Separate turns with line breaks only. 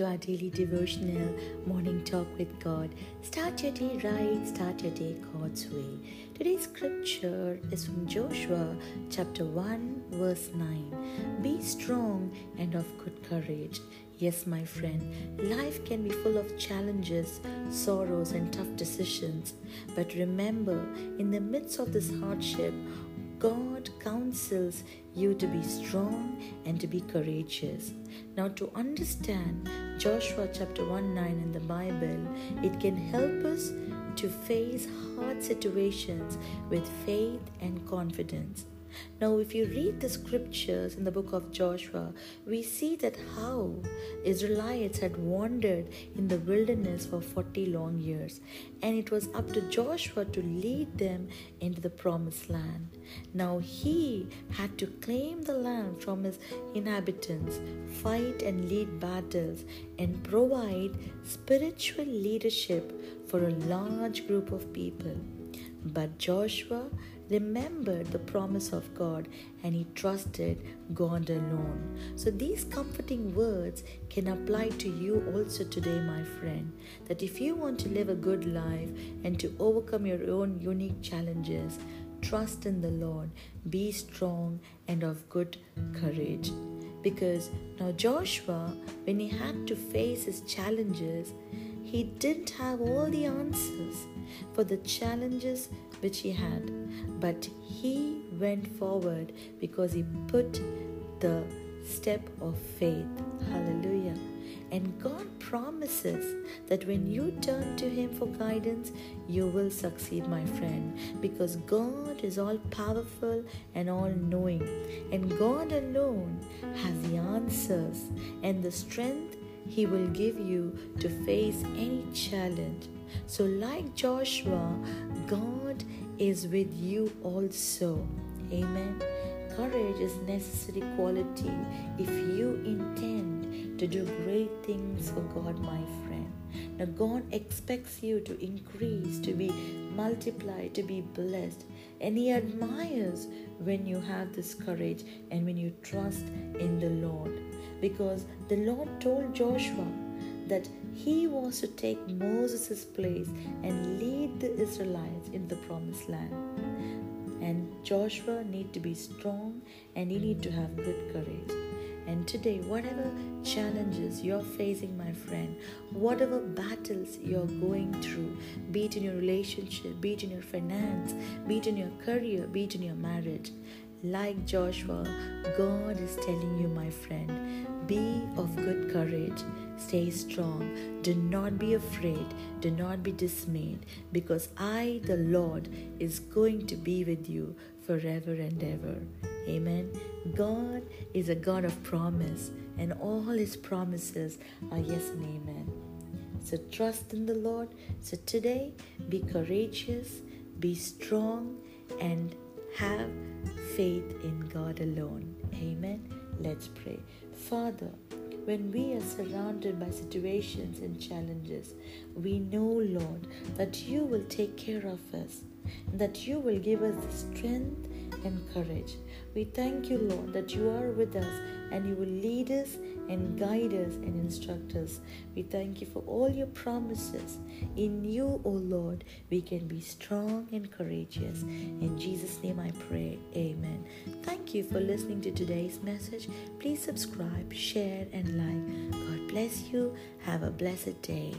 to our daily devotional morning talk with God. Start your day right, start your day God's way. Today's scripture is from Joshua chapter 1, verse 9. Be strong and of good courage. Yes, my friend, life can be full of challenges, sorrows, and tough decisions. But remember, in the midst of this hardship, God counsels you to be strong and to be courageous. Now, to understand Joshua chapter 1 9 in the Bible, it can help us to face hard situations with faith and confidence. Now, if you read the scriptures in the book of Joshua, we see that how Israelites had wandered in the wilderness for 40 long years, and it was up to Joshua to lead them into the promised land. Now, he had to claim the land from his inhabitants, fight and lead battles, and provide spiritual leadership for a large group of people. But Joshua remembered the promise of God and he trusted God alone. So, these comforting words can apply to you also today, my friend. That if you want to live a good life and to overcome your own unique challenges, trust in the Lord, be strong and of good courage. Because now, Joshua, when he had to face his challenges, he didn't have all the answers for the challenges which he had, but he went forward because he put the step of faith. Hallelujah. And God promises that when you turn to Him for guidance, you will succeed, my friend, because God is all powerful and all knowing. And God alone has the answers and the strength He will give you to face any challenge. So, like Joshua, God is with you also. Amen. Courage is necessary quality if you intend to do great things for God, my friend. Now, God expects you to increase, to be multiplied, to be blessed, and He admires when you have this courage and when you trust in the Lord. Because the Lord told Joshua, that he was to take Moses' place and lead the Israelites in the promised land. And Joshua need to be strong and he need to have good courage. And today, whatever challenges you're facing, my friend, whatever battles you're going through, be it in your relationship, be it in your finance, be it in your career, be it in your marriage, like Joshua, God is telling you, my friend, be of good courage, stay strong, do not be afraid, do not be dismayed, because I, the Lord, is going to be with you forever and ever. Amen. God is a God of promise, and all his promises are yes and amen. So trust in the Lord. So today, be courageous, be strong, and have faith in God alone. Amen. Let's pray. Father, when we are surrounded by situations and challenges, we know, Lord, that you will take care of us, that you will give us the strength and courage. We thank you, Lord, that you are with us and you will lead us and guide us and instruct us. We thank you for all your promises. In you, O Lord, we can be strong and courageous. In Jesus' name I pray. Amen. Thank you for listening to today's message. Please subscribe, share, and like. God bless you. Have a blessed day.